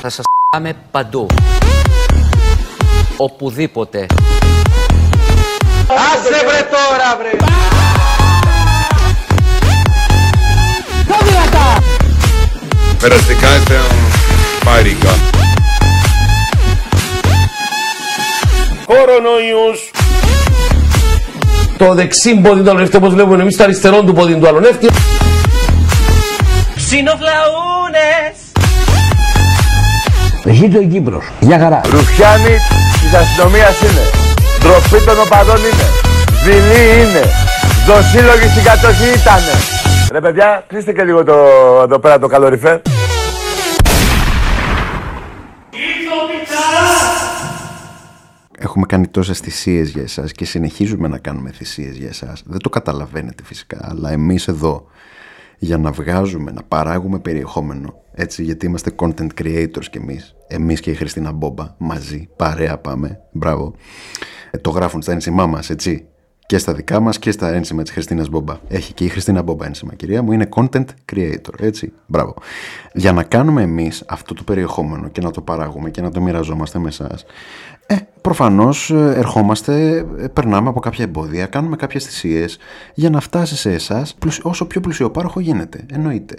Θα σας πάμε παντού. Οπουδήποτε. Άσε βρε τώρα βρε! Περαστικά ήταν πάρικα. Κορονοϊούς! Το δεξί πόδι του αλωνεύτη όπως βλέπουμε εμείς το αριστερό του πόδι του αλωνεύτη. Ψινοφλαούνες! Ζήτω η Κύπρος. Γεια χαρά. Ρουφιάνοι της αστυνομίας είναι. Ντροπή των οπαδών είναι. Δειλή είναι. Δοσύλλογοι στην κατοχή ήτανε. Ρε παιδιά, κλείστε και λίγο το, εδώ πέρα το καλοριφέρ. Έχουμε κάνει τόσες θυσίες για εσάς και συνεχίζουμε να κάνουμε θυσίες για εσάς. Δεν το καταλαβαίνετε φυσικά, αλλά εμείς εδώ για να βγάζουμε, να παράγουμε περιεχόμενο, έτσι, γιατί είμαστε content creators κι εμείς, εμείς και η Χριστίνα Μπόμπα, μαζί, παρέα πάμε, μπράβο, ε, το γράφουν στα ένσημά μας, έτσι, και στα δικά μας και στα ένσημα της Χριστίνας Μπόμπα. Έχει και η Χριστίνα Μπόμπα ένσημα, κυρία μου, είναι content creator, έτσι, μπράβο. Για να κάνουμε εμείς αυτό το περιεχόμενο και να το παράγουμε και να το μοιραζόμαστε με εσάς, ε, προφανώς ε, ερχόμαστε, ε, περνάμε από κάποια εμπόδια, κάνουμε κάποιες θυσίες για να φτάσει σε εσάς πλουσι- όσο πιο πλουσιοπάροχο γίνεται. Εννοείται.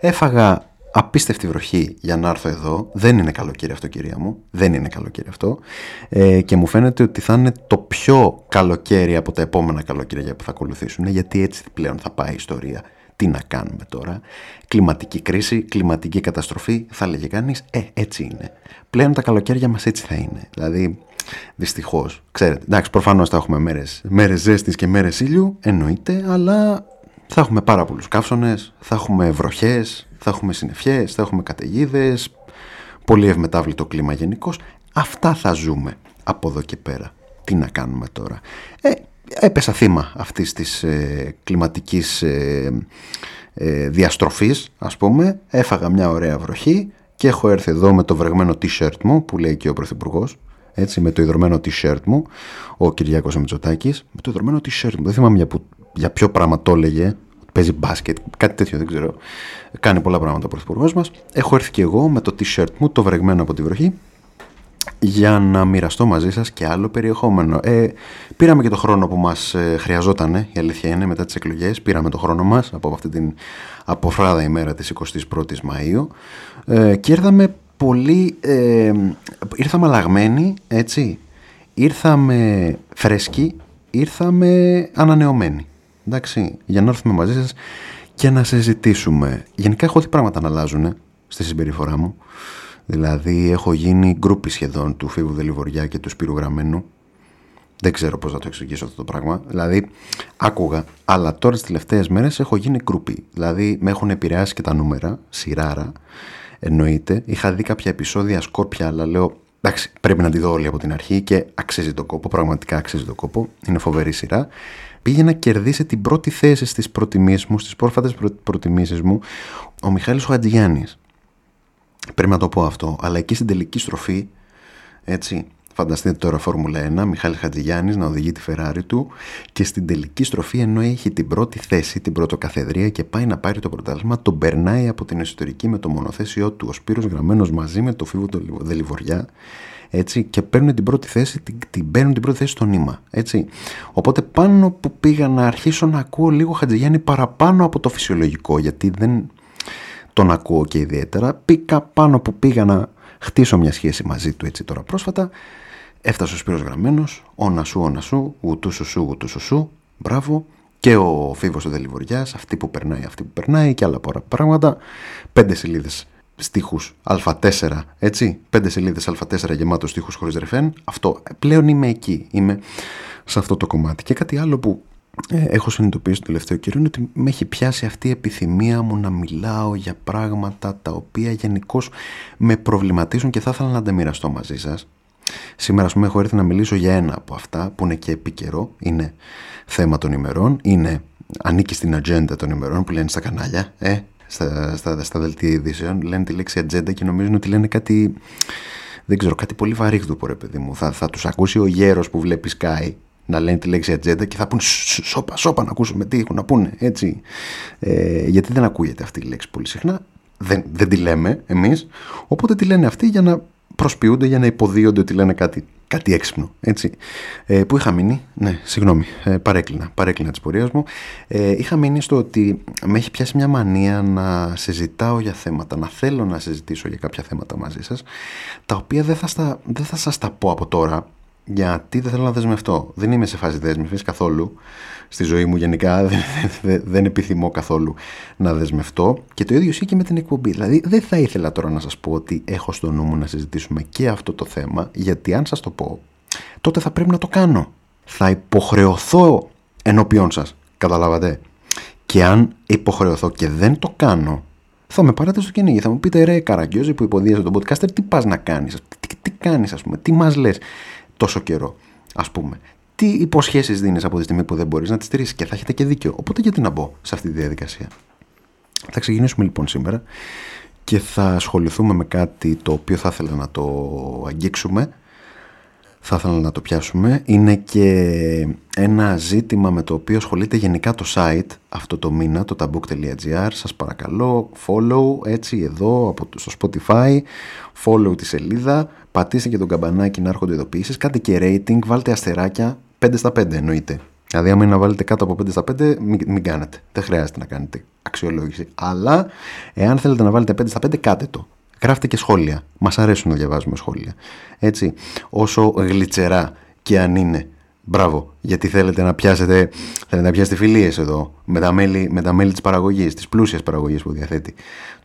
Έφαγα απίστευτη βροχή για να έρθω εδώ. Δεν είναι καλοκαίρι αυτό, κυρία μου. Δεν είναι καλοκαίρι αυτό. Ε, και μου φαίνεται ότι θα είναι το πιο καλοκαίρι από τα επόμενα καλοκαίρια που θα ακολουθήσουν. Γιατί έτσι πλέον θα πάει η ιστορία. Τι να κάνουμε τώρα; Κλιματική κρίση, κλιματική καταστροφή, θα έλεγε κανείς. Ε, έτσι είναι. Πλέον τα καλοκαίρια μας έτσι θα είναι. Δηλαδή, δυστυχώς, ξέρετε. Εντάξει, προφανώς θα έχουμε μέρες μέρες ζέστης και μέρες ήλιου, εννοείται, αλλά θα έχουμε πάρα πολλούς καύσονες, θα έχουμε βροχές, θα έχουμε συννεφιές, θα έχουμε καταιγίδες, πολύ ευμετάβλητο κλίμα γενικώς. Αυτά θα ζούμε από εδώ και πέρα. Τι να κάνουμε τώρα; Ε, έπεσα θύμα αυτής της ε, κλιματικής ε, ε, διαστροφής, ας πούμε. Έφαγα μια ωραία βροχή και έχω έρθει εδώ με το βρεγμένο t-shirt μου, που λέει και ο Πρωθυπουργός. Έτσι, με το ιδρωμένο t-shirt μου, ο Κυριάκος Μητσοτάκης, με το ιδρωμένο t-shirt μου. Δεν θυμάμαι για, που, για ποιο πράγμα το έλεγε, παίζει μπάσκετ, κάτι τέτοιο δεν ξέρω. Κάνει πολλά πράγματα ο Πρωθυπουργός μας. Έχω έρθει και εγώ με το t-shirt μου, το βρεγμένο από τη βροχή, για να μοιραστώ μαζί σας και άλλο περιεχόμενο. Ε, πήραμε και το χρόνο που μας ε, χρειαζόταν, η αλήθεια είναι, μετά τις εκλογές. Πήραμε το χρόνο μας από αυτή την αποφράδα ημέρα της 21ης Μαΐου ε, και ήρθαμε πολύ... Ε, ήρθαμε αλλαγμένοι, έτσι. Ήρθαμε φρέσκοι, ήρθαμε ανανεωμένοι. Εντάξει, για να έρθουμε μαζί σας και να συζητήσουμε. Γενικά έχω δει πράγματα να αλλάζουν στη συμπεριφορά μου. Δηλαδή έχω γίνει γκρούπι σχεδόν του Φίβου Δελιβοριά και του Σπύρου Γραμμένου. Δεν ξέρω πώς θα το εξηγήσω αυτό το πράγμα. Δηλαδή άκουγα, αλλά τώρα τις τελευταίες μέρες έχω γίνει γκρούπι. Δηλαδή με έχουν επηρεάσει και τα νούμερα, σειράρα, εννοείται. Είχα δει κάποια επεισόδια σκόρπια, αλλά λέω εντάξει πρέπει να τη δω όλη από την αρχή και αξίζει τον κόπο, πραγματικά αξίζει τον κόπο. Είναι φοβερή σειρά. Πήγε να κερδίσει την πρώτη θέση στις προτιμήσεις μου, στις πρόσφατες προ- προτιμήσεις μου, ο Μιχάλης Χατζηγιάννης. Πρέπει να το πω αυτό. Αλλά εκεί στην τελική στροφή, έτσι, φανταστείτε τώρα Φόρμουλα 1, Μιχάλη Χατζηγιάννης να οδηγεί τη Φεράρι του και στην τελική στροφή ενώ έχει την πρώτη θέση, την πρωτοκαθεδρία και πάει να πάρει το πρωτάθλημα, τον περνάει από την εσωτερική με το μονοθέσιό του ο Σπύρος γραμμένος μαζί με το Φίβο του Δελιβοριά έτσι, και παίρνουν την πρώτη θέση, την, την παίρνουν την πρώτη θέση στο νήμα. Έτσι. Οπότε πάνω που πήγα να αρχίσω να ακούω λίγο Χατζηγιάννη παραπάνω από το φυσιολογικό, γιατί δεν, τον ακούω και ιδιαίτερα. Πήγα πάνω που πήγα να χτίσω μια σχέση μαζί του έτσι τώρα πρόσφατα. Έφτασε ο Σπύρος Γραμμένος, ο Νασού, ο Νασού, γουτού σου σου, γουτού σου σου, μπράβο. Και ο Φίβος ο Δελιβοριάς, αυτή που περνάει, αυτή που περνάει και άλλα πολλά πράγματα. Πέντε σελίδες στίχους α4, έτσι, πέντε σελίδες α4 γεμάτος στίχους χωρίς ρεφέν. Αυτό, πλέον είμαι εκεί, είμαι σε αυτό το κομμάτι. Και κάτι άλλο που ε, έχω συνειδητοποιήσει το τελευταίο καιρό είναι ότι με έχει πιάσει αυτή η επιθυμία μου να μιλάω για πράγματα τα οποία γενικώς με προβληματίζουν και θα ήθελα να τα μοιραστώ μαζί σας. Σήμερα, ας πούμε, έχω έρθει να μιλήσω για ένα από αυτά που είναι και επίκαιρο, είναι θέμα των ημερών, είναι, ανήκει στην ατζέντα των ημερών που λένε στα κανάλια, ε, στα, στα, στα δελτία ειδήσεων, λένε τη λέξη ατζέντα και νομίζουν ότι λένε κάτι, δεν ξέρω, κάτι πολύ βαρύγδουπο ρε παιδί μου. Θα, θα τους ακούσει ο γέρος που βλέπεις Sky να λένε τη λέξη ατζέντα και θα πούν «Σ, σώπα, σώπα να ακούσουμε τι έχουν να πούνε. Έτσι. Ε, γιατί δεν ακούγεται αυτή η λέξη πολύ συχνά. Δεν, δεν τη λέμε εμείς. Οπότε τη λένε αυτοί για να προσποιούνται, για να υποδίονται ότι λένε κάτι, κάτι έξυπνο. Έτσι. Ε, πού είχα μείνει, ναι, συγγνώμη, ε, παρέκλεινα, παρέκλεινα της πορείας μου. Ε, είχα μείνει στο ότι με έχει πιάσει μια μανία να συζητάω για θέματα, να θέλω να συζητήσω για κάποια θέματα μαζί σας, τα οποία δεν θα, στα, δεν θα σας τα πω από τώρα, γιατί δεν θέλω να δεσμευτώ. Δεν είμαι σε φάση δέσμευσης καθόλου. Στη ζωή μου γενικά δεν, δεν, δεν επιθυμώ καθόλου να δεσμευτώ. Και το ίδιο ισχύει και με την εκπομπή. Δηλαδή δεν θα ήθελα τώρα να σας πω ότι έχω στο νου μου να συζητήσουμε και αυτό το θέμα, γιατί αν σας το πω, τότε θα πρέπει να το κάνω. Θα υποχρεωθώ ενώπιον σας. Καταλάβατε; Και αν υποχρεωθώ και δεν το κάνω, θα με πάρετε στο κυνήγι. Θα μου πείτε ρε Καραγκιόζη που υποδίασε τον podcaster, τι πας να κάνεις, τι, τι κάνεις ας πούμε, τι μας λες; Τόσο καιρό, ας πούμε. Τι υποσχέσεις δίνεις από τη στιγμή που δεν μπορείς να τις στηρίξεις και θα έχετε και δίκιο. Οπότε γιατί να μπω σε αυτή τη διαδικασία; Θα ξεκινήσουμε λοιπόν σήμερα και θα ασχοληθούμε με κάτι το οποίο θα ήθελα να το αγγίξουμε θα ήθελα να το πιάσουμε. Είναι και ένα ζήτημα με το οποίο ασχολείται γενικά το site αυτό το μήνα, το tabook.gr. Σας παρακαλώ, follow έτσι εδώ από το, στο Spotify, follow τη σελίδα, πατήστε και τον καμπανάκι να έρχονται ειδοποιήσεις, κάντε και rating, βάλτε αστεράκια, 5 στα 5 εννοείται. Δηλαδή, άμα είναι να βάλετε κάτω από 5 στα 5, μην, μην κάνετε. Δεν χρειάζεται να κάνετε αξιολόγηση. Αλλά, εάν θέλετε να βάλετε 5 στα 5, κάτε το. Γράφτε και σχόλια. Μας αρέσουν να διαβάζουμε σχόλια. Έτσι, όσο γλιτσερά και αν είναι. Μπράβο, γιατί θέλετε να πιάσετε, θέλετε να πιάσετε φιλίες εδώ με τα μέλη, με τα μέλη της παραγωγής, της πλούσιας παραγωγής που διαθέτει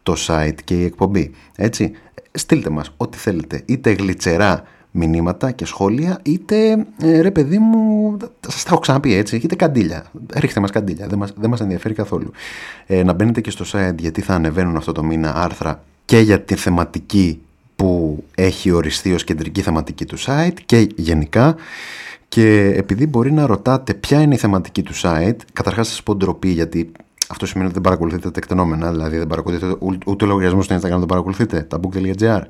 το site και η εκπομπή. Έτσι, στείλτε μας ό,τι θέλετε, είτε γλιτσερά μηνύματα και σχόλια, είτε ε, ρε παιδί μου, σας τα έχω ξαναπεί έτσι, είτε καντήλια. Ρίχτε μας καντήλια, δεν μας δεν μας ενδιαφέρει καθόλου. Ε, να μπαίνετε και στο site γιατί θα ανεβαίνουν αυτό το μήνα άρθρα και για τη θεματική που έχει οριστεί ως κεντρική θεματική του site και γενικά και επειδή μπορεί να ρωτάτε ποια είναι η θεματική του site, καταρχάς σας πω ντροπή γιατί αυτό σημαίνει ότι δεν παρακολουθείτε τα εκτενόμενα, δηλαδή δεν παρακολουθείτε ούτε λογαριασμός στο Instagram δεν παρακολουθείτε, τα book.gr,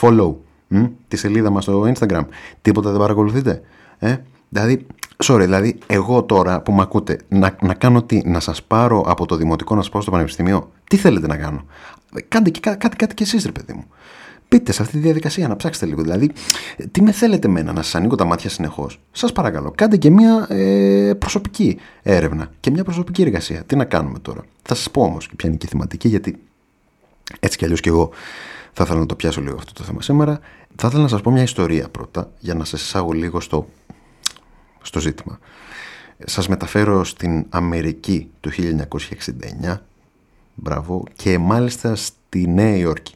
follow, μ, τη σελίδα μας στο Instagram, τίποτα δεν παρακολουθείτε. Ε; Δηλαδή, sorry, δηλαδή εγώ τώρα που με ακούτε να, να κάνω τι, να σας πάρω από το δημοτικό να σας πάω στο πανεπιστήμιο, τι θέλετε να κάνω; Κάντε και κάτι, κάτι και εσείς ρε παιδί μου. Πείτε σε αυτή τη διαδικασία να ψάξετε λίγο. Δηλαδή, τι με θέλετε μένα, να σας ανοίγω τα μάτια συνεχώς; Σας παρακαλώ, κάντε και μια ε, προσωπική έρευνα και μια προσωπική εργασία. Τι να κάνουμε τώρα; Θα σας πω όμως και ποια είναι και η θεματική, γιατί έτσι κι αλλιώς κι εγώ θα ήθελα να το πιάσω λίγο αυτό το θέμα σήμερα. Θα ήθελα να σας πω μια ιστορία πρώτα, για να σας εισάγω λίγο στο, στο ζήτημα. Σας μεταφέρω στην Αμερική του 1969 Μπράβο. Και μάλιστα στη Νέα Υόρκη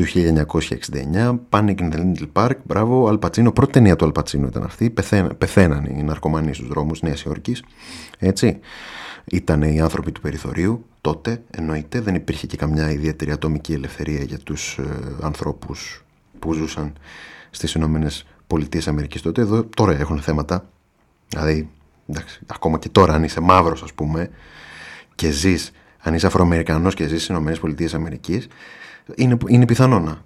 του 1969, Panic in the Little Park, μπράβο, Αλπατσίνο, πρώτη ταινία του Αλπατσίνο ήταν αυτή, Πεθαίνα, πεθαίναν οι ναρκωμανοί στους δρόμους Νέας Υόρκης, έτσι. Ήταν οι άνθρωποι του περιθωρίου τότε, εννοείται, δεν υπήρχε και καμιά ιδιαίτερη ατομική ελευθερία για τους ε, ανθρώπους που ζούσαν στις Ηνωμένες Πολιτείες Αμερικής τότε. Εδώ τώρα έχουν θέματα, δηλαδή, εντάξει, ακόμα και τώρα αν είσαι μαύρος ας πούμε και ζεις αν είσαι Αφροαμερικανός και ζεις στις ΗΠΑ, είναι, είναι πιθανό να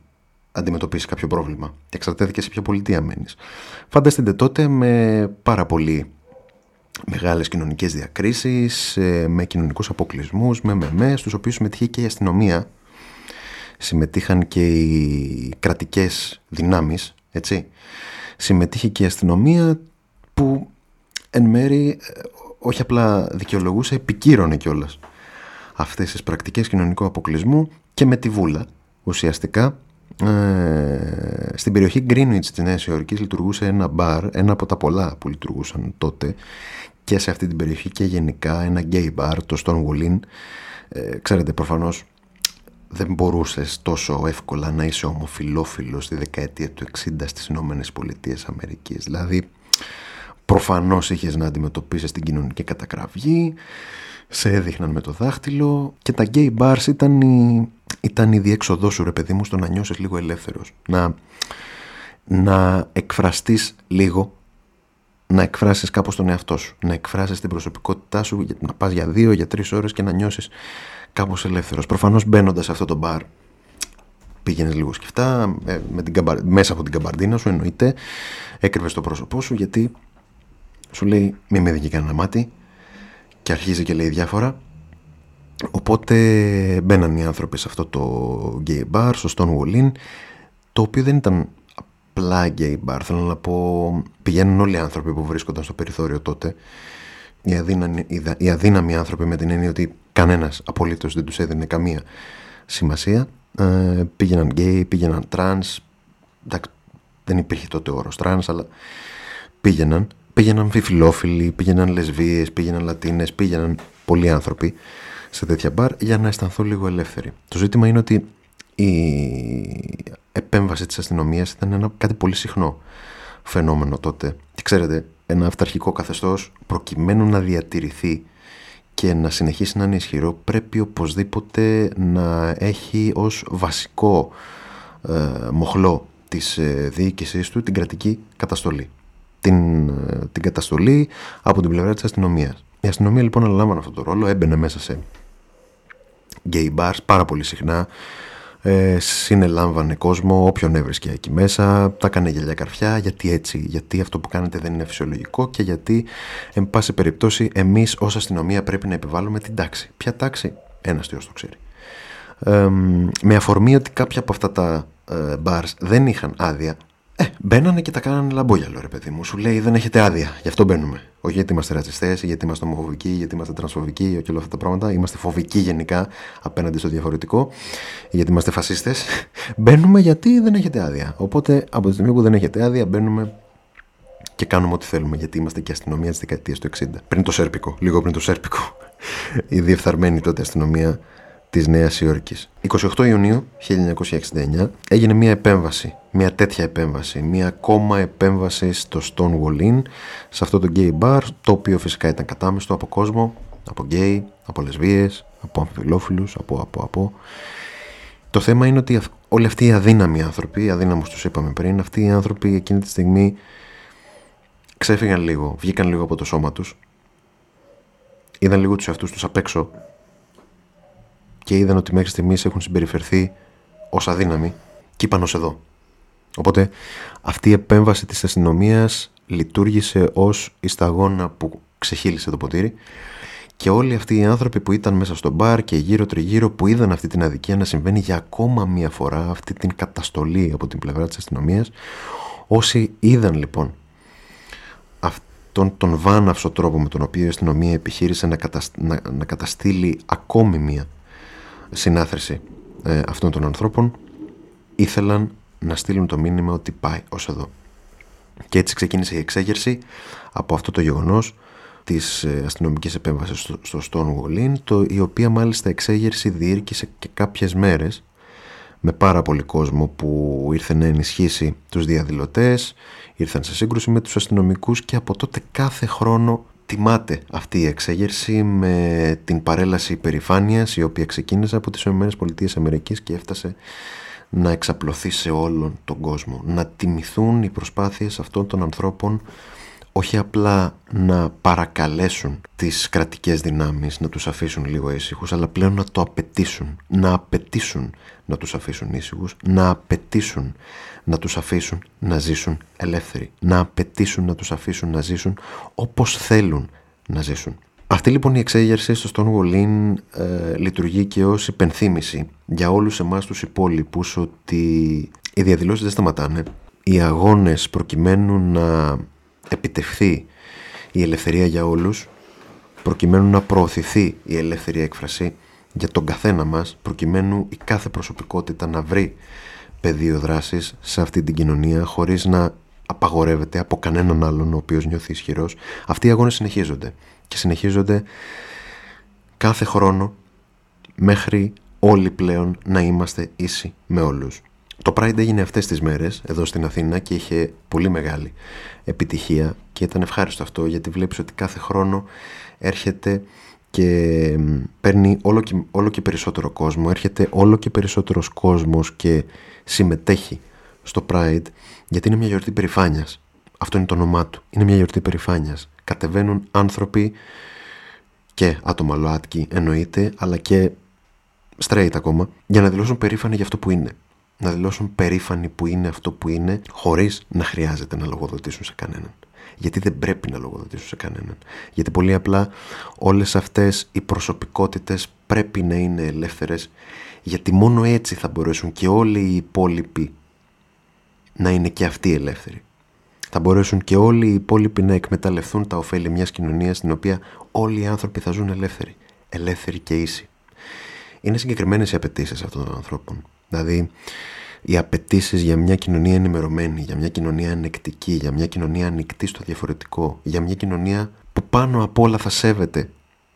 αντιμετωπίσεις κάποιο πρόβλημα. Και εξαρτάται και σε ποια πολιτεία μένεις. Φανταστείτε τότε με πάρα πολύ μεγάλες κοινωνικές διακρίσεις, ε, με κοινωνικούς αποκλεισμούς, με μεμέ, στους οποίους συμμετείχε και η αστυνομία, συμμετείχαν και οι κρατικές δυνάμεις, έτσι. Συμμετείχε και η αστυνομία που εν μέρη ε, όχι απλά δικαιολογούσε, επικύρωνε κιόλας αυτές τις πρακτικές κοινωνικού αποκλεισμού και με τη βούλα. Ουσιαστικά ε, στην περιοχή Greenwich της Νέας Υόρκης λειτουργούσε ένα μπαρ, ένα από τα πολλά που λειτουργούσαν τότε και σε αυτή την περιοχή και γενικά ένα gay bar, το Stonewall Inn. Ε, ξέρετε προφανώς δεν μπορούσες τόσο εύκολα να είσαι ομοφιλόφιλος στη δεκαετία του 60 στις Ηνωμένες Πολιτείες Αμερικής. Δηλαδή προφανώς είχες να αντιμετωπίσεις την κοινωνική κατακραυγή, σε έδειχναν με το δάχτυλο και τα gay bars ήταν η, ήταν η διέξοδό σου ρε παιδί μου στο να νιώσεις λίγο ελεύθερος να, να εκφραστείς λίγο να εκφράσεις κάπως τον εαυτό σου να εκφράσεις την προσωπικότητά σου να πας για δύο, για τρεις ώρες και να νιώσεις κάπως ελεύθερος προφανώς μπαίνοντας σε αυτό το μπαρ πήγαινες λίγο σκεφτά ε, με την μέσα από την καμπαρδίνα σου εννοείται έκρυβες το πρόσωπό σου γιατί Σου λέει μη με δει κανένα μάτι και αρχίζει και λέει διάφορα. Οπότε μπαίναν οι άνθρωποι σε αυτό το gay bar, στο Stonewall Inn, το οποίο δεν ήταν απλά gay bar. Θέλω να πω, πηγαίνουν όλοι οι άνθρωποι που βρίσκονταν στο περιθώριο τότε. Οι αδύναμοι, οι αδύναμοι άνθρωποι με την έννοια ότι κανένας απολύτως δεν τους έδινε καμία σημασία. Ε, πήγαιναν gay, πήγαιναν trans. Εντάξει, δεν υπήρχε τότε ο όρος trans, αλλά πήγαιναν. Πήγαιναν φιλόφιλοι, πήγαιναν λεσβείες, πήγαιναν λατίνες, πήγαιναν πολλοί άνθρωποι σε τέτοια μπαρ για να αισθανθώ λίγο ελεύθερη. Το ζήτημα είναι ότι η επέμβαση της αστυνομίας ήταν ένα κάτι πολύ συχνό φαινόμενο τότε. Και ξέρετε, ένα αυταρχικό καθεστώς προκειμένου να διατηρηθεί και να συνεχίσει να είναι ισχυρό πρέπει οπωσδήποτε να έχει ως βασικό ε, μοχλό της ε, διοίκησής του την κρατική καταστολή. Την, ε, την καταστολή από την πλευρά της αστυνομίας. Η αστυνομία λοιπόν αναλάμβανε αυτό το ρόλο, έμπαινε μέσα σε gay bars πάρα πολύ συχνά, ε, συνελάμβανε κόσμο, όποιον έβρισκε εκεί μέσα, τα έκανε γελιά καρφιά, γιατί έτσι, γιατί αυτό που κάνετε δεν είναι φυσιολογικό και γιατί, εν πάση περιπτώσει, εμείς ως αστυνομία πρέπει να επιβάλλουμε την τάξη. Ποια τάξη, ένας θεός το ξέρει. Ε, με αφορμή ότι κάποια από αυτά τα ε, bars δεν είχαν άδεια, ε, μπαίνανε και τα κάνανε λαμπόγιαλο, ρε παιδί μου. Σου λέει δεν έχετε άδεια, γι' αυτό μπαίνουμε. Όχι γιατί είμαστε ρατσιστές, γιατί είμαστε ομοφοβικοί, γιατί είμαστε τρανσφοβικοί και όλα αυτά τα πράγματα. Είμαστε φοβικοί γενικά απέναντι στο διαφορετικό, γιατί είμαστε φασίστες. Μπαίνουμε γιατί δεν έχετε άδεια. Οπότε από τη στιγμή που δεν έχετε άδεια, μπαίνουμε και κάνουμε ό,τι θέλουμε. Γιατί είμαστε και αστυνομία της δεκαετίας του 60. Πριν το Σέρπικο, λίγο πριν το Σέρπικο. Η διεφθαρμένη τότε αστυνομία της Νέας Υόρκης. 28 Ιουνίου 1969 έγινε μια επέμβαση, μια τέτοια επέμβαση, μια ακόμα επέμβαση στο Stonewall Inn, σε αυτό το gay bar, το οποίο φυσικά ήταν κατάμεστο από κόσμο, από γκέι, από λεσβείες, από αμφιλόφιλους, από, από, από. Το θέμα είναι ότι όλοι αυτοί οι αδύναμοι άνθρωποι, αδύναμους τους είπαμε πριν, αυτοί οι άνθρωποι εκείνη τη στιγμή ξέφυγαν λίγο, βγήκαν λίγο από το σώμα τους, είδαν λίγο τους εαυτούς τους απ' έξω και είδαν ότι μέχρι στιγμής έχουν συμπεριφερθεί ως αδύναμοι και είπαν ως εδώ. Οπότε αυτή η επέμβαση της αστυνομίας λειτουργήσε ως η σταγόνα που ξεχύλισε το ποτήρι και όλοι αυτοί οι άνθρωποι που ήταν μέσα στο μπαρ και γύρω τριγύρω που είδαν αυτή την αδικία να συμβαίνει για ακόμα μία φορά αυτή την καταστολή από την πλευρά της αστυνομίας. όσοι είδαν λοιπόν αυτόν τον βάναυσο τρόπο με τον οποίο η αστυνομία επιχείρησε να, να, να καταστήλει ακόμη μία συνάθρηση ε, αυτών των ανθρώπων ήθελαν να στείλουν το μήνυμα ότι πάει ως εδώ. Και έτσι ξεκίνησε η εξέγερση από αυτό το γεγονός της ε, αστυνομικής επέμβασης στο, στο Stonewall το, η οποία μάλιστα εξέγερση διήρκησε και κάποιες μέρες με πάρα πολύ κόσμο που ήρθε να ενισχύσει τους διαδηλωτές, ήρθαν σε σύγκρουση με τους αστυνομικούς και από τότε κάθε χρόνο τιμάται αυτή η εξέγερση με την παρέλαση υπερηφάνειας η οποία ξεκίνησε από τις ΗΠΑ και έφτασε να εξαπλωθεί σε όλον τον κόσμο. Να τιμηθούν οι προσπάθειες αυτών των ανθρώπων όχι απλά να παρακαλέσουν τις κρατικές δυνάμεις να τους αφήσουν λίγο ήσυχους, αλλά πλέον να το απαιτήσουν, να απαιτήσουν να τους αφήσουν ήσυχους, να απαιτήσουν να τους αφήσουν να ζήσουν ελεύθεροι, να απαιτήσουν να τους αφήσουν να ζήσουν όπως θέλουν να ζήσουν. Αυτή λοιπόν η εξέγερση στο Stonewall Inn ε, λειτουργεί και ως υπενθύμηση για όλους εμάς τους υπόλοιπους ότι οι διαδηλώσεις δεν σταματάνε. Οι αγώνες προκειμένου να επιτευχθεί η ελευθερία για όλους, προκειμένου να προωθηθεί η ελεύθερη έκφραση για τον καθένα μας, προκειμένου η κάθε προσωπικότητα να βρει πεδίο δράσης σε αυτή την κοινωνία χωρίς να απαγορεύεται από κανέναν άλλον ο οποίος νιώθει ισχυρός. Αυτοί οι αγώνες συνεχίζονται και συνεχίζονται κάθε χρόνο μέχρι όλοι πλέον να είμαστε ίσοι με όλους. Το Pride έγινε αυτές τις μέρες εδώ στην Αθήνα και είχε πολύ μεγάλη επιτυχία και ήταν ευχάριστο αυτό γιατί βλέπεις ότι κάθε χρόνο έρχεται και παίρνει όλο και, όλο και περισσότερο κόσμο, έρχεται όλο και περισσότερος κόσμος και συμμετέχει στο Pride γιατί είναι μια γιορτή περηφάνειας. Αυτό είναι το όνομά του. Είναι μια γιορτή περηφάνειας. Κατεβαίνουν άνθρωποι και άτομα ΛΟΑΤΚΙ εννοείται, αλλά και straight ακόμα, για να δηλώσουν περήφανοι για αυτό που είναι να δηλώσουν περήφανοι που είναι αυτό που είναι, χωρίς να χρειάζεται να λογοδοτήσουν σε κανέναν. Γιατί δεν πρέπει να λογοδοτήσουν σε κανέναν. Γιατί πολύ απλά όλες αυτές οι προσωπικότητες πρέπει να είναι ελεύθερες γιατί μόνο έτσι θα μπορέσουν και όλοι οι υπόλοιποι να είναι και αυτοί ελεύθεροι. Θα μπορέσουν και όλοι οι υπόλοιποι να εκμεταλλευτούν τα ωφέλη μιας κοινωνίας στην οποία όλοι οι άνθρωποι θα ζουν ελεύθεροι. Ελεύθεροι και ίσοι. Είναι συγκεκριμένες οι απαιτήσεις αυτών των ανθρώπων. Δηλαδή, οι απαιτήσεις για μια κοινωνία ενημερωμένη, για μια κοινωνία ανεκτική, για μια κοινωνία ανοιχτή στο διαφορετικό, για μια κοινωνία που πάνω απ' όλα θα σέβεται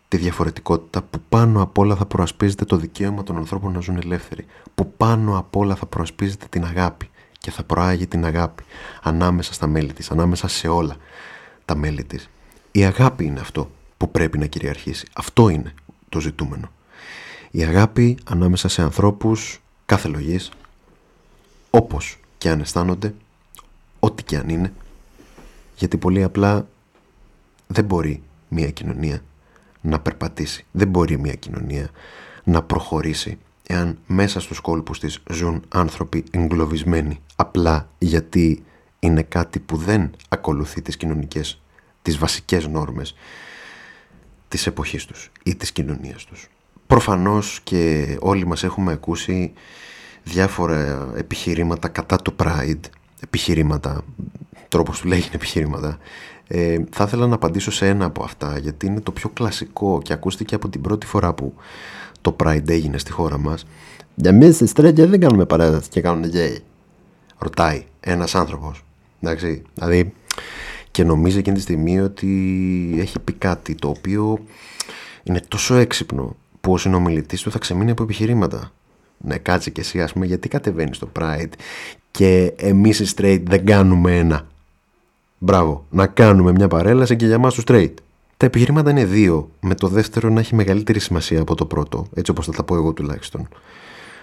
τη διαφορετικότητα, που πάνω απ' όλα θα προασπίζεται το δικαίωμα των ανθρώπων να ζουν ελεύθεροι, που πάνω απ' όλα θα προασπίζεται την αγάπη και θα προάγει την αγάπη ανάμεσα στα μέλη της, ανάμεσα σε όλα τα μέλη της. Η αγάπη είναι αυτό που πρέπει να κυριαρχήσει. Αυτό είναι το ζητούμενο. Η αγάπη ανάμεσα σε ανθρώπους κάθε λογής, όπως και αν αισθάνονται, ό,τι και αν είναι, γιατί πολύ απλά δεν μπορεί μια κοινωνία να περπατήσει. Δεν μπορεί μια κοινωνία να προχωρήσει εάν μέσα στους κόλπους της ζουν άνθρωποι εγκλωβισμένοι απλά γιατί είναι κάτι που δεν ακολουθεί τις κοινωνικές, τις βασικές νόρμες της εποχής τους ή της κοινωνίας τους. Προφανώς και όλοι μας έχουμε ακούσει διάφορα επιχειρήματα κατά το Pride, επιχειρήματα, τρόπος του λέγει επιχειρήματα. Ε, θα ήθελα να απαντήσω σε ένα από αυτά, γιατί είναι το πιο κλασικό και ακούστηκε από την πρώτη φορά που το Pride έγινε στη χώρα μας. Για εμείς στις τρέκια δεν κάνουμε παράδοση και κάνουν γκέι. Ρωτάει ένας άνθρωπος. Εντάξει, δηλαδή και νομίζει εκείνη τη στιγμή ότι έχει πει κάτι το οποίο είναι τόσο έξυπνο που ο συνομιλητής του θα ξεμείνει από επιχειρήματα. Ναι, κάτσε και εσύ, ας πούμε, γιατί κατεβαίνεις στο Pride και εμείς οι straight δεν κάνουμε ένα. Μπράβο, να κάνουμε μια παρέλαση και για εμάς τους straight. Τα επιχειρήματα είναι δύο, με το δεύτερο να έχει μεγαλύτερη σημασία από το πρώτο, έτσι όπως θα τα πω εγώ τουλάχιστον.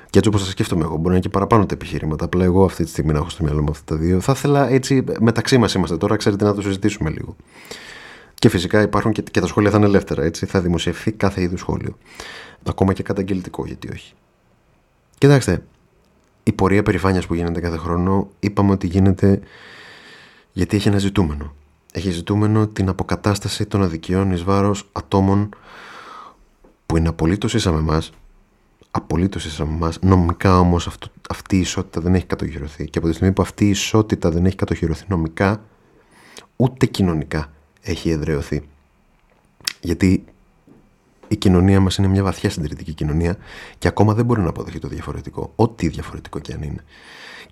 Και έτσι όπως τα σκέφτομαι εγώ, μπορεί να είναι και παραπάνω τα επιχειρήματα. Απλά εγώ αυτή τη στιγμή να έχω στο μυαλό μου αυτά τα δύο. Θα ήθελα έτσι, μεταξύ μας είμαστε τώρα, ξέρετε, να το συζητήσουμε λίγο. Και φυσικά υπάρχουν και, και τα σχόλια θα είναι ελεύθερα, έτσι. Θα δημοσιευθεί κάθε είδους σχόλιο. Ακόμα και καταγγελτικό, γιατί όχι. Κοιτάξτε, η πορεία περηφάνειας που γίνεται κάθε χρόνο είπαμε ότι γίνεται γιατί έχει ένα ζητούμενο. Έχει ζητούμενο την αποκατάσταση των αδικιών εις βάρος ατόμων που είναι απολύτως ίσα με εμάς, απολύτως ίσα με εμάς, νομικά όμως αυτή η ισότητα δεν έχει κατοχυρωθεί και από τη στιγμή που αυτή η ισότητα δεν έχει κατοχυρωθεί νομικά, ούτε κοινωνικά έχει εδραιωθεί. Γιατί η κοινωνία μας είναι μια βαθιά συντηρητική κοινωνία και ακόμα δεν μπορεί να αποδεχτεί το διαφορετικό, ό,τι διαφορετικό και αν είναι.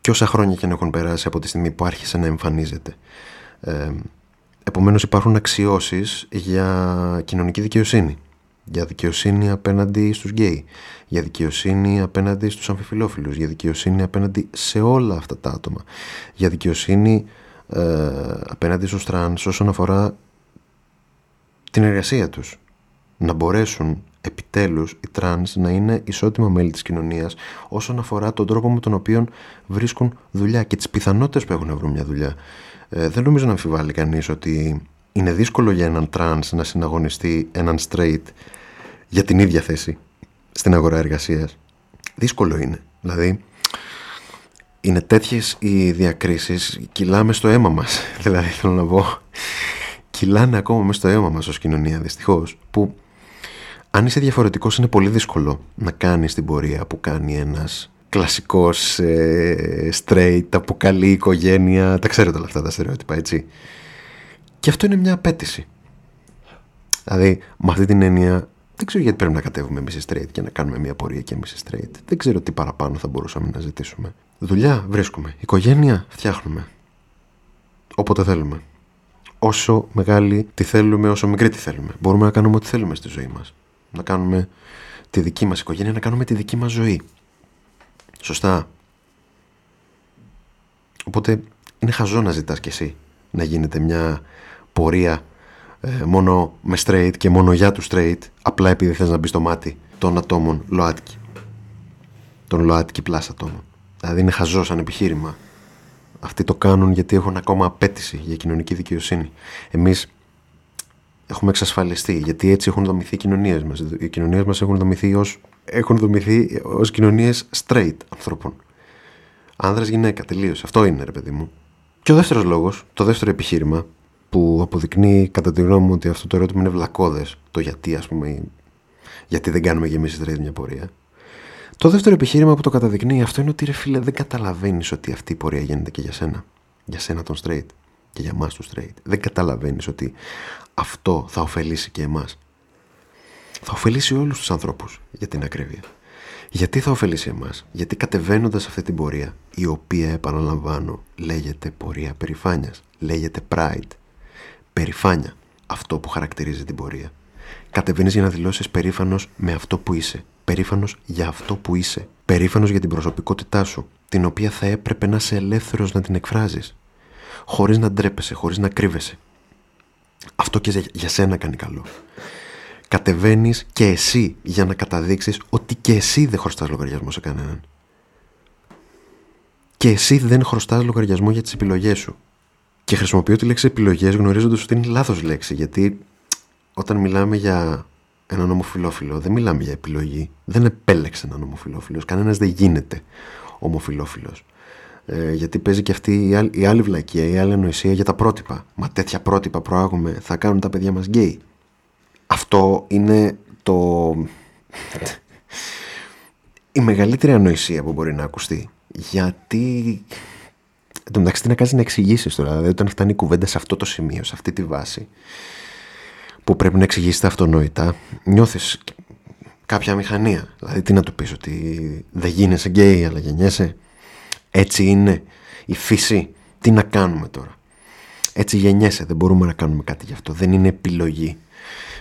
Και όσα χρόνια και αν έχουν περάσει από τη στιγμή που άρχισε να εμφανίζεται. Ε, Επομένως, υπάρχουν αξιώσεις για κοινωνική δικαιοσύνη. Για δικαιοσύνη απέναντι στους γκέι. Για δικαιοσύνη απέναντι στους αμφιφυλόφιλους. Για δικαιοσύνη απέναντι σε όλα αυτά τα άτομα. Για δικαιοσύνη ε, απέναντι στους τρανς όσον αφορά την εργασία τους να μπορέσουν επιτέλους οι τρανς να είναι ισότιμα μέλη της κοινωνίας όσον αφορά τον τρόπο με τον οποίο βρίσκουν δουλειά και τις πιθανότητες που έχουν να βρουν μια δουλειά. Ε, δεν νομίζω να αμφιβάλλει κανείς ότι είναι δύσκολο για έναν τρανς να συναγωνιστεί έναν straight για την ίδια θέση στην αγορά εργασίας. Δύσκολο είναι. Δηλαδή, είναι τέτοιες οι διακρίσεις, κυλάμε στο αίμα μας. δηλαδή, θέλω να πω, κυλάνε ακόμα μέσα στο αίμα μας ως κοινωνία, δυστυχώς, που αν είσαι διαφορετικός είναι πολύ δύσκολο να κάνεις την πορεία που κάνει ένας κλασικός ε, straight από καλή οικογένεια, τα ξέρετε όλα αυτά τα στερεότυπα έτσι. Και αυτό είναι μια απέτηση. Δηλαδή, με αυτή την έννοια, δεν ξέρω γιατί πρέπει να κατέβουμε εμείς straight και να κάνουμε μια πορεία και εμείς straight. Δεν ξέρω τι παραπάνω θα μπορούσαμε να ζητήσουμε. Δουλειά βρίσκουμε. Οικογένεια φτιάχνουμε. Όποτε θέλουμε. Όσο μεγάλη τη θέλουμε, όσο μικρή τη θέλουμε. Μπορούμε να κάνουμε ό,τι θέλουμε στη ζωή μας να κάνουμε τη δική μας οικογένεια, να κάνουμε τη δική μας ζωή. Σωστά. Οπότε είναι χαζό να ζητάς κι εσύ να γίνετε μια πορεία ε, μόνο με straight και μόνο για τους straight απλά επειδή θες να μπεις στο μάτι των ατόμων ΛΟΑΤΚΙ. Των ΛΟΑΤΚΙ plus ατόμων. Δηλαδή είναι χαζό σαν επιχείρημα. Αυτοί το κάνουν γιατί έχουν ακόμα απαίτηση για κοινωνική δικαιοσύνη. Εμείς έχουμε εξασφαλιστεί. Γιατί έτσι έχουν δομηθεί οι κοινωνίες μας. Οι κοινωνίες μας έχουν δομηθεί ως έχουν δομηθεί ως κοινωνίες straight ανθρώπων. Άνδρας γυναίκα, τελείωσε. Αυτό είναι, ρε παιδί μου. Και ο δεύτερος λόγος, το δεύτερο επιχείρημα, που αποδεικνύει κατά τη γνώμη μου ότι αυτό το ερώτημα είναι βλακώδες, το γιατί, ας πούμε, γιατί δεν κάνουμε και εμείς straight μια πορεία. Το δεύτερο επιχείρημα που το καταδεικνύει αυτό είναι ότι ρε φίλε δεν καταλαβαίνεις ότι αυτή η πορεία γίνεται και για σένα. Για σένα τον straight και για εμάς του straight. Δεν καταλαβαίνεις ότι αυτό θα ωφελήσει και εμάς. Θα ωφελήσει όλους τους ανθρώπους για την ακρίβεια. Γιατί θα ωφελήσει εμάς, Γιατί κατεβαίνοντας αυτή την πορεία, η οποία επαναλαμβάνω λέγεται πορεία περηφάνειας, λέγεται pride. Περηφάνεια. Αυτό που χαρακτηρίζει την πορεία. Κατεβαίνεις για να δηλώσεις περήφανος με αυτό που είσαι. Περήφανος για αυτό που είσαι. Περήφανος για την προσωπικότητά σου, την οποία θα έπρεπε να είσαι ελεύθερος να την εκφράζεις. Χωρίς να ντρέπεσαι, χωρίς να κρύβεσαι. Αυτό και για σένα κάνει καλό. Κατεβαίνεις και εσύ για να καταδείξεις ότι και εσύ δεν χρωστάς λογαριασμό σε κανέναν. Και εσύ δεν χρωστάς λογαριασμό για τις επιλογές σου. Και χρησιμοποιώ τη λέξη επιλογές γνωρίζοντας ότι είναι λάθος λέξη, γιατί όταν μιλάμε για έναν ομοφιλόφιλο, δεν μιλάμε για επιλογή. Δεν επέλεξε έναν ομοφιλόφιλος. Κανένας δεν γίνεται ομοφιλόφιλος. Ε, γιατί παίζει και αυτή η άλλη, η άλλη βλακεία, η άλλη ανοησία για τα πρότυπα. Μα τέτοια πρότυπα προάγουμε, θα κάνουν τα παιδιά μας γκέι. Αυτό είναι το. η μεγαλύτερη ανοησία που μπορεί να ακουστεί. Γιατί. Εν τω μεταξύ, τι να κάνεις να εξηγήσεις τώρα; Δηλαδή, όταν φτάνει η κουβέντα σε αυτό το σημείο, σε αυτή τη βάση, που πρέπει να εξηγήσει τα αυτονόητα, νιώθεις κάποια μηχανία. Δηλαδή, τι να του πεις, ότι δεν γίνεσαι γκέι, αλλά γεννιέσαι; Έτσι είναι η φύση. Τι να κάνουμε τώρα; Έτσι γεννιέσαι, δεν μπορούμε να κάνουμε κάτι γι' αυτό. Δεν είναι επιλογή.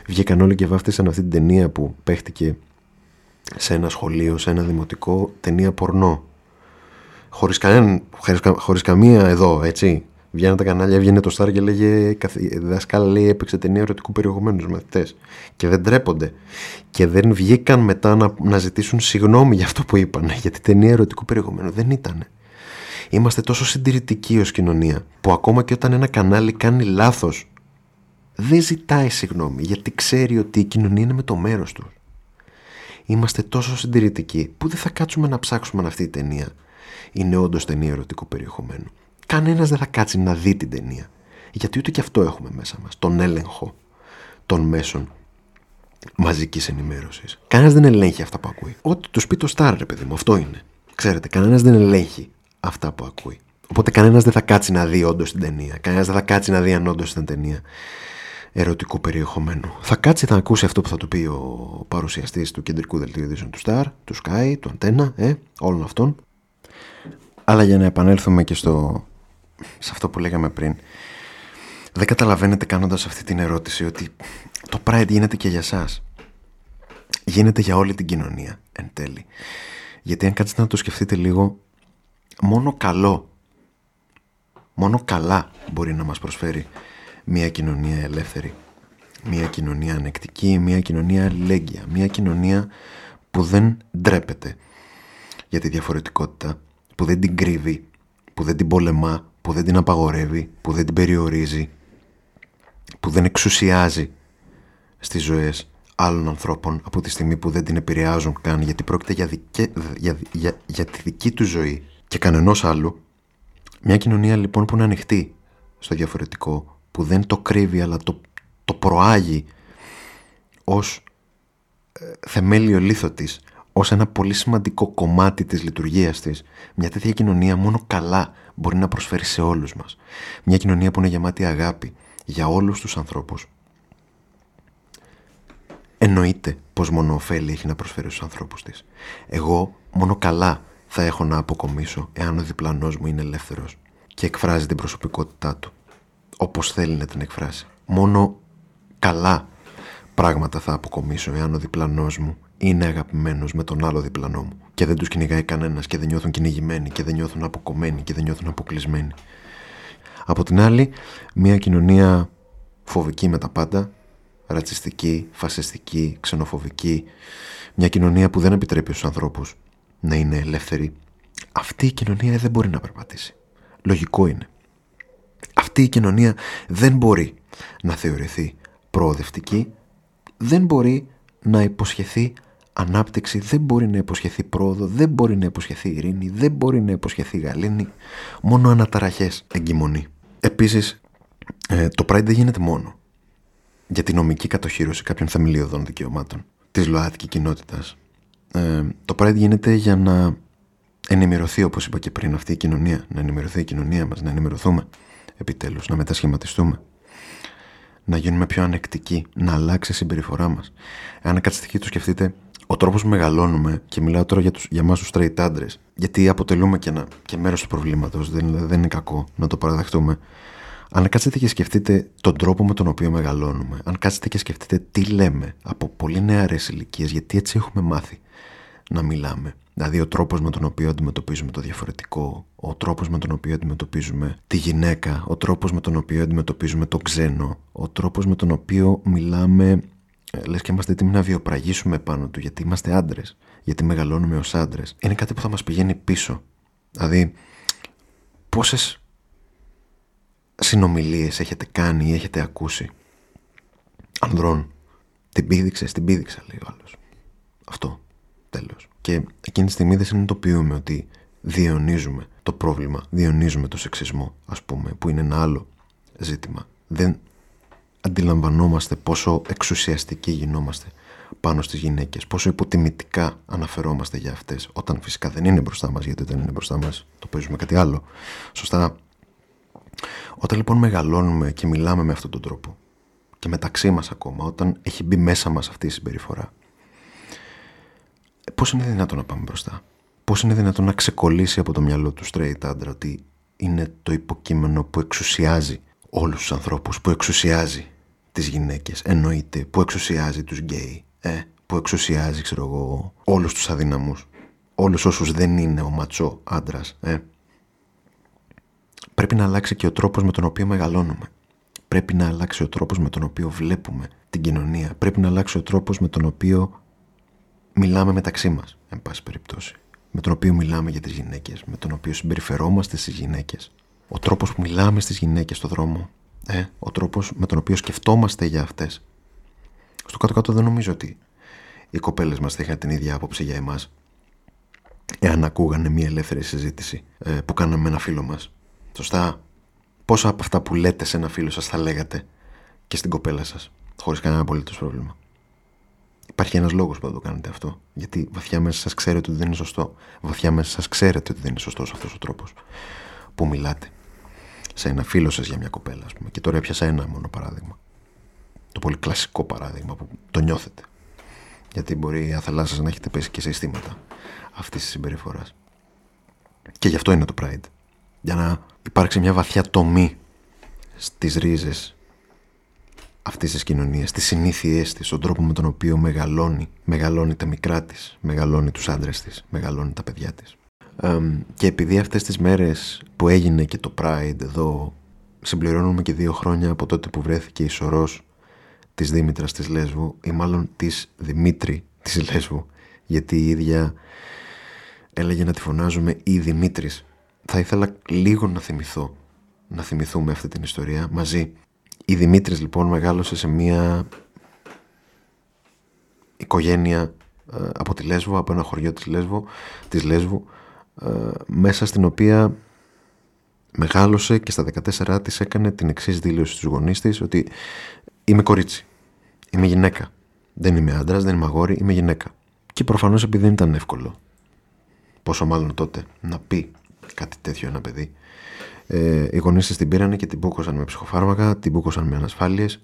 Βγήκαν όλοι και βάφτισαν αυτή την ταινία που παίχτηκε σε ένα σχολείο, σε ένα δημοτικό, ταινία πορνό. Χωρίς, κανένα, χωρίς καμία εδώ, έτσι. Βγαίνανε τα κανάλια, έβγαινε το Σταρ και λέγε δασκάλα λέει έπαιξε ταινία ερωτικού περιεχομένου στους μαθητές και δεν τρέπονται και δεν βγήκαν μετά να, να ζητήσουν συγγνώμη για αυτό που είπαν γιατί ταινία ερωτικού περιεχομένου δεν ήταν. Είμαστε τόσο συντηρητικοί ως κοινωνία που ακόμα και όταν ένα κανάλι κάνει λάθος δεν ζητάει συγγνώμη γιατί ξέρει ότι η κοινωνία είναι με το μέρος του. Είμαστε τόσο συντηρητικοί που δεν θα κάτσουμε να ψάξουμε αν αυτή η ταινία είναι όντως ταινία ερωτικού περιεχομένου. Κανένας δεν θα κάτσει να δει την ταινία. Γιατί ούτε και αυτό έχουμε μέσα μας. Τον έλεγχο των μέσων μαζικής ενημέρωσης. Κανένας δεν ελέγχει αυτά που ακούει. Ό,τι τους πει το Σταρ, ρε παιδί μου, αυτό είναι. Ξέρετε, κανένας δεν ελέγχει αυτά που ακούει. Οπότε κανένας δεν θα κάτσει να δει όντως την ταινία. Κανένας δεν θα κάτσει να δει αν όντως ήταν ταινία ερωτικού περιεχομένου. Θα κάτσει να ακούσει αυτό που θα του πει ο παρουσιαστής του κεντρικού δελτίου ειδήσεων του Star, του Sky, του Antenna, ε, όλων αυτών. Αλλά για να επανέλθουμε και στο, σε αυτό που λέγαμε πριν, δεν καταλαβαίνετε κάνοντας αυτή την ερώτηση ότι το Pride γίνεται και για εσά. Γίνεται για όλη την κοινωνία εν τέλει. Γιατί αν κάτσετε να το σκεφτείτε λίγο, μόνο καλό, μόνο καλά μπορεί να μας προσφέρει μια κοινωνία ελεύθερη, μια κοινωνία ανεκτική, μια κοινωνία αλληλέγγυα, μια κοινωνία που δεν ντρέπεται για τη διαφορετικότητα, που δεν την κρύβει, που δεν την πολεμά, που δεν την απαγορεύει, που δεν την περιορίζει, που δεν εξουσιάζει στις ζωές άλλων ανθρώπων από τη στιγμή που δεν την επηρεάζουν καν γιατί πρόκειται για, για, για, για τη δική του ζωή και κανενός άλλου. Μια κοινωνία λοιπόν που είναι ανοιχτή στο διαφορετικό, που δεν το κρύβει αλλά το, το προάγει ως ε, θεμέλιο λίθος της, ως ένα πολύ σημαντικό κομμάτι της λειτουργίας της, μια τέτοια κοινωνία μόνο καλά μπορεί να προσφέρει σε όλους μας. Μια κοινωνία που είναι γεμάτη αγάπη για όλους τους ανθρώπους. Εννοείται πως μόνο ωφέλη έχει να προσφέρει στους ανθρώπους της. Εγώ μόνο καλά θα έχω να αποκομίσω εάν ο διπλανός μου είναι ελεύθερος και εκφράζει την προσωπικότητά του όπως θέλει να την εκφράσει. Μόνο καλά πράγματα θα αποκομίσω εάν ο διπλανός μου είναι αγαπημένος με τον άλλο διπλανό μου και δεν τους κυνηγάει κανένας και δεν νιώθουν κυνηγημένοι και δεν νιώθουν αποκομμένοι και δεν νιώθουν αποκλεισμένοι. Από την άλλη, μια κοινωνία φοβική με τα πάντα, ρατσιστική, φασιστική, ξενοφοβική, μια κοινωνία που δεν επιτρέπει στους ανθρώπους να είναι ελεύθεροι, αυτή η κοινωνία δεν μπορεί να περπατήσει. Λογικό είναι αυτή η κοινωνία δεν μπορεί να θεωρηθεί προοδευτική, δεν μπορεί να υποσχεθεί ανάπτυξη, δεν μπορεί να υποσχεθεί πρόοδο, δεν μπορεί να υποσχεθεί ειρήνη, δεν μπορεί να υποσχεθεί γαλήνη, μόνο αναταραχές εγκυμονεί. Επίσης, ε, το Pride δεν γίνεται μόνο για την νομική κατοχήρωση κάποιων θεμελιωδών δικαιωμάτων της ΛΟΑΤΚΙ κοινότητας. Ε, το Pride γίνεται για να ενημερωθεί, όπως είπα και πριν, αυτή η κοινωνία, να ενημερωθεί η κοινωνία μας, να ενημερωθούμε επιτέλους, να μετασχηματιστούμε να γίνουμε πιο ανεκτικοί, να αλλάξει η συμπεριφορά μας. Αν κάτσετε και το σκεφτείτε, ο τρόπος που μεγαλώνουμε, και μιλάω τώρα για, τους, για εμάς τους straight άντρες, γιατί αποτελούμε και, ένα, και μέρος του προβλήματος, δεν, δεν είναι κακό να το παραδεχτούμε. Αν κάτσετε και σκεφτείτε τον τρόπο με τον οποίο μεγαλώνουμε, αν κάτσετε και σκεφτείτε τι λέμε από πολύ νεαρές ηλικίες, γιατί έτσι έχουμε μάθει να μιλάμε. Δηλαδή ο τρόπος με τον οποίο αντιμετωπίζουμε το διαφορετικό, ο τρόπος με τον οποίο αντιμετωπίζουμε τη γυναίκα, ο τρόπος με τον οποίο αντιμετωπίζουμε το ξένο, ο τρόπος με τον οποίο μιλάμε, ε, λες και είμαστε έτοιμοι να βιοπραγήσουμε πάνω του γιατί είμαστε άντρες, γιατί μεγαλώνουμε ως άντρες. Είναι κάτι που θα μας πηγαίνει πίσω. Δηλαδή πόσες συνομιλίες έχετε κάνει ή έχετε ακούσει ανδρών. Την πήδηξες, την πήδηξα λέει ο άλλος. Αυτό. Τέλος. Και εκείνη τη στιγμή δεν συνειδητοποιούμε ότι διαιωνίζουμε το πρόβλημα, διαιωνίζουμε το σεξισμό, ας πούμε, που είναι ένα άλλο ζήτημα. Δεν αντιλαμβανόμαστε πόσο εξουσιαστικοί γινόμαστε πάνω στις γυναίκες, πόσο υποτιμητικά αναφερόμαστε για αυτές, όταν φυσικά δεν είναι μπροστά μας, γιατί δεν είναι μπροστά μας το παίζουμε κάτι άλλο. Σωστά. Όταν λοιπόν μεγαλώνουμε και μιλάμε με αυτόν τον τρόπο και μεταξύ μας ακόμα, όταν έχει μπει μέσα μας αυτή η συμπεριφορά, πώς είναι δυνατόν να πάμε μπροστά; Πώς είναι δυνατόν να ξεκολλήσει από το μυαλό του straight άντρα ότι είναι το υποκείμενο που εξουσιάζει όλους τους ανθρώπους, που εξουσιάζει τις γυναίκες, εννοείται, που εξουσιάζει τους γκέι, ε, που εξουσιάζει, ξέρω εγώ, όλους τους αδύναμους, όλους όσους δεν είναι ο ματσό άντρας, ε. Πρέπει να αλλάξει και ο τρόπος με τον οποίο μεγαλώνουμε. Πρέπει να αλλάξει ο τρόπος με τον οποίο βλέπουμε την κοινωνία. Πρέπει να αλλάξει ο τρόπος με τον οποίο μιλάμε μεταξύ μας, εν πάση περιπτώσει. Με τον οποίο μιλάμε για τις γυναίκες, με τον οποίο συμπεριφερόμαστε στις γυναίκες. Ο τρόπος που μιλάμε στις γυναίκες στον δρόμο. Ε, ο τρόπος με τον οποίο σκεφτόμαστε για αυτές. Στο κάτω-κάτω δεν νομίζω ότι οι κοπέλες μας θα είχαν την ίδια άποψη για εμάς εάν ακούγανε μια ελεύθερη συζήτηση ε, που κάναμε με ένα φίλο μας. Σωστά; Πόσα από αυτά που λέτε σε ένα φίλο σας θα λέγατε και στην κοπέλα σας, χωρίς κανένα απολύτως πρόβλημα; Υπάρχει ένας λόγος που θα το κάνετε αυτό. Γιατί βαθιά μέσα σας ξέρετε ότι δεν είναι σωστό. Βαθιά μέσα σας ξέρετε ότι δεν είναι σωστός αυτός ο τρόπος που μιλάτε σε ένα φίλο σας για μια κοπέλα, ας πούμε. Και τώρα έπιασα ένα μόνο παράδειγμα. Το πολύ κλασικό παράδειγμα που το νιώθετε. Γιατί μπορεί η άθελά σα να έχετε πέσει και σε αισθήματα αυτής της συμπεριφοράς. Και γι' αυτό είναι το Pride. Για να υπάρξει μια βαθιά τομή στις ρίζες αυτής της κοινωνίας, τις συνήθειές της, τον τρόπο με τον οποίο μεγαλώνει, μεγαλώνει τα μικρά της, μεγαλώνει τους άντρες της, μεγαλώνει τα παιδιά της. και επειδή αυτές τις μέρες που έγινε και το Pride εδώ, συμπληρώνουμε και δύο χρόνια από τότε που βρέθηκε η σωρός της Δήμητρας της Λέσβου, ή μάλλον της Δημήτρη της Λέσβου, γιατί η ίδια έλεγε να τη φωνάζουμε η Δημήτρης. Θα ήθελα λίγο να θυμηθώ, να θυμηθούμε αυτή την ιστορία μαζί η Δημήτρης λοιπόν μεγάλωσε σε μια οικογένεια ε, από τη Λέσβο, από ένα χωριό της, Λέσβο, της Λέσβου, ε, μέσα στην οποία μεγάλωσε και στα 14 της έκανε την εξής δήλωση στους γονείς της ότι είμαι κορίτσι, είμαι γυναίκα, δεν είμαι άντρας, δεν είμαι αγόρι, είμαι γυναίκα. Και προφανώς επειδή δεν ήταν εύκολο, πόσο μάλλον τότε, να πει κάτι τέτοιο ένα παιδί, ε, οι γονείς της την πήρανε και την μπούκωσαν με ψυχοφάρμακα, την μπούκωσαν με ανασφάλειες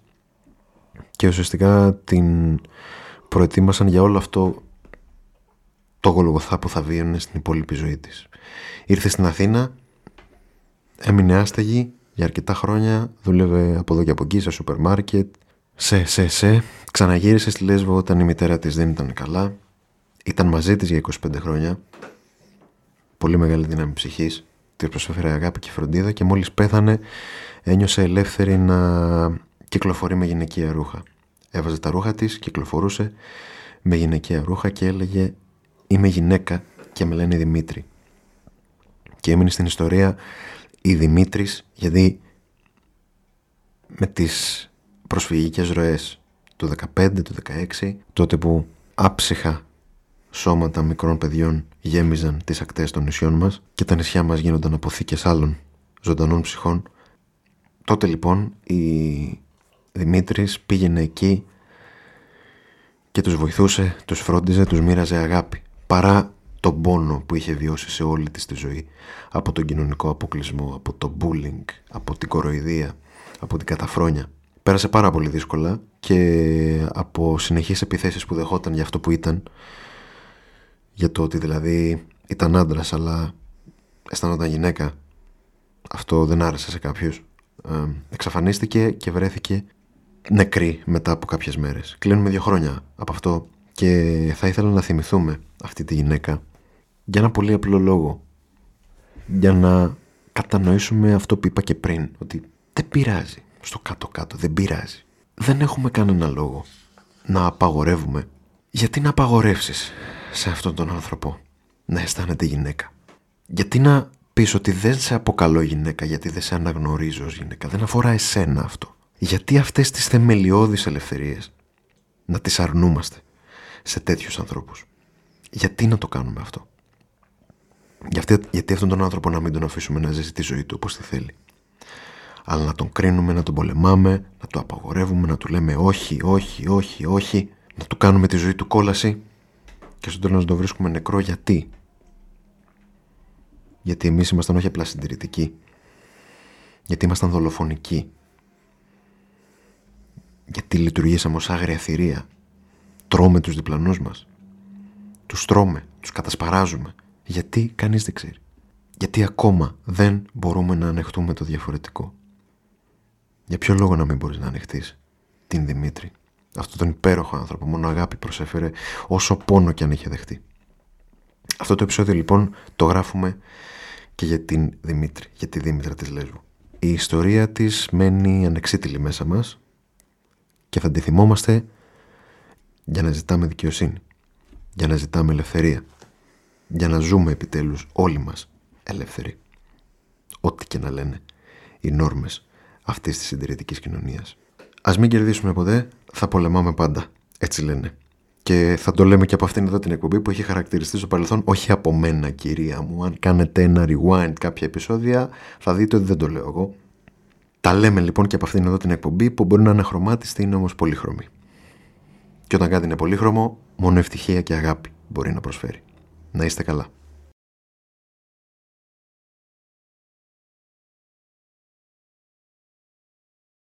και ουσιαστικά την προετοίμασαν για όλο αυτό το γολγοθά που θα βίωνε στην υπόλοιπη ζωή της. Ήρθε στην Αθήνα, έμεινε άστεγη για αρκετά χρόνια, δούλευε από εδώ και από εκεί σε σούπερ μάρκετ, σε, σε, σε, ξαναγύρισε στη Λέσβο όταν η μητέρα της δεν ήταν καλά, ήταν μαζί της για 25 χρόνια, πολύ μεγάλη δύναμη ψυχής, τη προσέφερε αγάπη και φροντίδα και μόλις πέθανε ένιωσε ελεύθερη να κυκλοφορεί με γυναικεία ρούχα. Έβαζε τα ρούχα της, κυκλοφορούσε με γυναικεία ρούχα και έλεγε «Είμαι γυναίκα και με λένε Δημήτρη». Και έμεινε στην ιστορία η Δημήτρης γιατί με τις προσφυγικές ροές του 15, του 16, τότε που άψυχα σώματα μικρών παιδιών γέμιζαν τις ακτές των νησιών μας και τα νησιά μας γίνονταν αποθήκες άλλων ζωντανών ψυχών. Τότε λοιπόν η Δημήτρης πήγαινε εκεί και τους βοηθούσε, τους φρόντιζε, τους μοίραζε αγάπη. Παρά τον πόνο που είχε βιώσει σε όλη της τη ζωή από τον κοινωνικό αποκλεισμό, από το bullying, από την κοροϊδία, από την καταφρόνια. Πέρασε πάρα πολύ δύσκολα και από συνεχείς επιθέσεις που δεχόταν για αυτό που ήταν, για το ότι δηλαδή ήταν άντρας αλλά αισθάνονταν γυναίκα, αυτό δεν άρεσε σε κάποιους. Ε, εξαφανίστηκε και βρέθηκε νεκρή μετά από κάποιες μέρες. Κλείνουμε δύο χρόνια από αυτό και θα ήθελα να θυμηθούμε αυτή τη γυναίκα για ένα πολύ απλό λόγο. Για να κατανοήσουμε αυτό που είπα και πριν, ότι δεν πειράζει στο κάτω-κάτω, δεν πειράζει. Δεν έχουμε κανένα λόγο να απαγορεύουμε. Γιατί να απαγορεύσεις; Σε αυτόν τον άνθρωπο να αισθάνεται γυναίκα. Γιατί να πεις ότι δεν σε αποκαλώ γυναίκα γιατί δεν σε αναγνωρίζω ως γυναίκα. Δεν αφορά εσένα αυτό. Γιατί αυτές τις θεμελιώδεις ελευθερίες να τις αρνούμαστε σε τέτοιους ανθρώπους. Γιατί να το κάνουμε αυτό. Γιατί, γιατί αυτόν τον άνθρωπο να μην τον αφήσουμε να ζήσει τη ζωή του όπως τη θέλει. Αλλά να τον κρίνουμε, να τον πολεμάμε, να το απαγορεύουμε, να του λέμε όχι, όχι, όχι, όχι, να του κάνουμε τη ζωή του κόλαση και στο τέλος να τον βρίσκουμε νεκρό γιατί; Γιατί εμείς ήμασταν όχι απλά συντηρητικοί. Γιατί ήμασταν δολοφονικοί. Γιατί λειτουργήσαμε ως άγρια θηρία. Τρώμε τους διπλανούς μας. Τους τρώμε, τους κατασπαράζουμε. Γιατί κανείς δεν ξέρει. Γιατί ακόμα δεν μπορούμε να ανεχτούμε το διαφορετικό. Για ποιο λόγο να μην μπορείς να ανεχτείς την Δημήτρη; Αυτό τον υπέροχο άνθρωπο, μόνο αγάπη προσέφερε όσο πόνο και αν είχε δεχτεί. Αυτό το επεισόδιο λοιπόν το γράφουμε και για την Δημήτρη, για τη Δήμητρα της Λέσβου. Η ιστορία της μένει ανεξίτηλη μέσα μας και θα τη θυμόμαστε για να ζητάμε δικαιοσύνη, για να ζητάμε ελευθερία, για να ζούμε επιτέλους όλοι μας ελεύθεροι. Ό,τι και να λένε οι νόρμες αυτής της συντηρητικής κοινωνίας. Ας μην κερδίσουμε ποτέ, θα πολεμάμε πάντα. Έτσι λένε. Και θα το λέμε και από αυτήν εδώ την εκπομπή που έχει χαρακτηριστεί στο παρελθόν, όχι από μένα κυρία μου. Αν κάνετε ένα rewind κάποια επεισόδια, θα δείτε ότι δεν το λέω εγώ. Τα λέμε λοιπόν και από αυτήν εδώ την εκπομπή που μπορεί να είναι χρωμάτιστη, είναι όμως πολύχρωμη. Και όταν κάτι είναι πολύχρωμο, μόνο ευτυχία και αγάπη μπορεί να προσφέρει. Να είστε καλά.